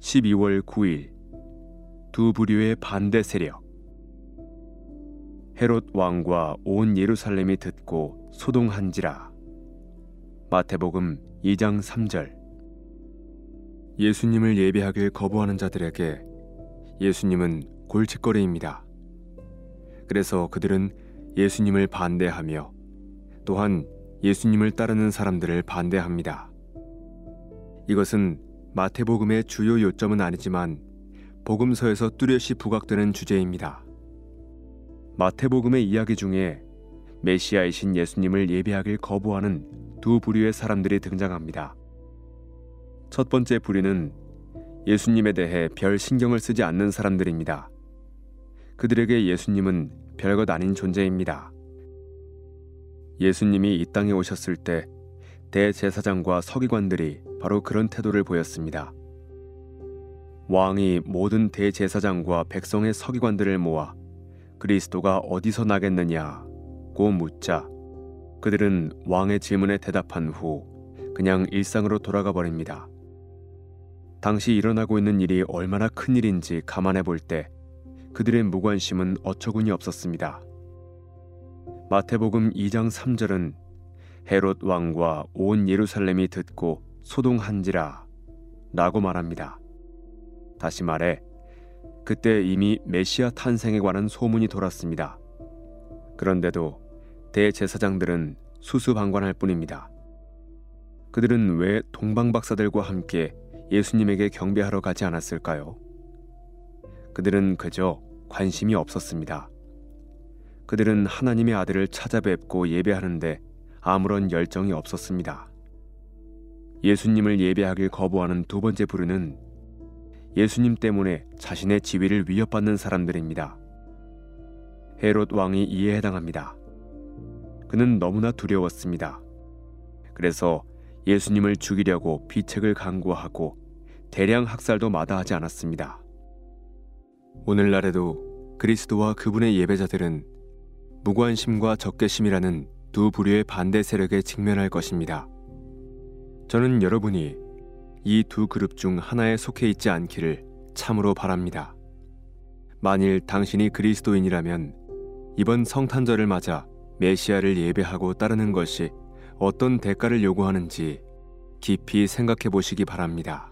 12월 9일 두 부류의 반대 세력 헤롯 왕과 온 예루살렘이 듣고 소동한지라 마태복음 2장 3절 예수님을 예배하길 거부하는 자들에게 예수님은 골칫거리입니다. 그래서 그들은 예수님을 반대하며 또한 예수님을 따르는 사람들을 반대합니다. 이것은 마태복음의 주요 요점은 아니지만 복음서에서 뚜렷이 부각되는 주제입니다. 마태복음의 이야기 중에 메시아이신 예수님을 예배하길 거부하는 두 부류의 사람들이 등장합니다. 첫 번째 부류는 예수님에 대해 별 신경을 쓰지 않는 사람들입니다. 그들에게 예수님은 별것 아닌 존재입니다. 예수님이 이 땅에 오셨을 때 대제사장과 서기관들이 바로 그런 태도를 보였습니다. 왕이 모든 대제사장과 백성의 서기관들을 모아 그리스도가 어디서 나겠느냐고 묻자 그들은 왕의 질문에 대답한 후 그냥 일상으로 돌아가 버립니다. 당시 일어나고 있는 일이 얼마나 큰 일인지 감안해 볼 때 그들의 무관심은 어처구니 없었습니다. 마태복음 2장 3절은 헤롯 왕과 온 예루살렘이 듣고 소동한지라 라고 말합니다. 다시 말해 그때 이미 메시아 탄생에 관한 소문이 돌았습니다. 그런데도 대제사장들은 수수방관할 뿐입니다. 그들은 왜 동방박사들과 함께 예수님에게 경배하러 가지 않았을까요? 그들은 그저 관심이 없었습니다. 그들은 하나님의 아들을 찾아뵙고 예배하는데 아무런 열정이 없었습니다. 예수님을 예배하길 거부하는 두 번째 부류는 예수님 때문에 자신의 지위를 위협받는 사람들입니다. 헤롯 왕이 이에 해당합니다. 그는 너무나 두려웠습니다. 그래서 예수님을 죽이려고 비책을 강구하고 대량 학살도 마다하지 않았습니다. 오늘날에도 그리스도와 그분의 예배자들은 무관심과 적개심이라는 두 부류의 반대 세력에 직면할 것입니다. 저는 여러분이 이 두 그룹 중 하나에 속해 있지 않기를 참으로 바랍니다. 만일 당신이 그리스도인이라면 이번 성탄절을 맞아 메시아를 예배하고 따르는 것이 어떤 대가를 요구하는지 깊이 생각해 보시기 바랍니다.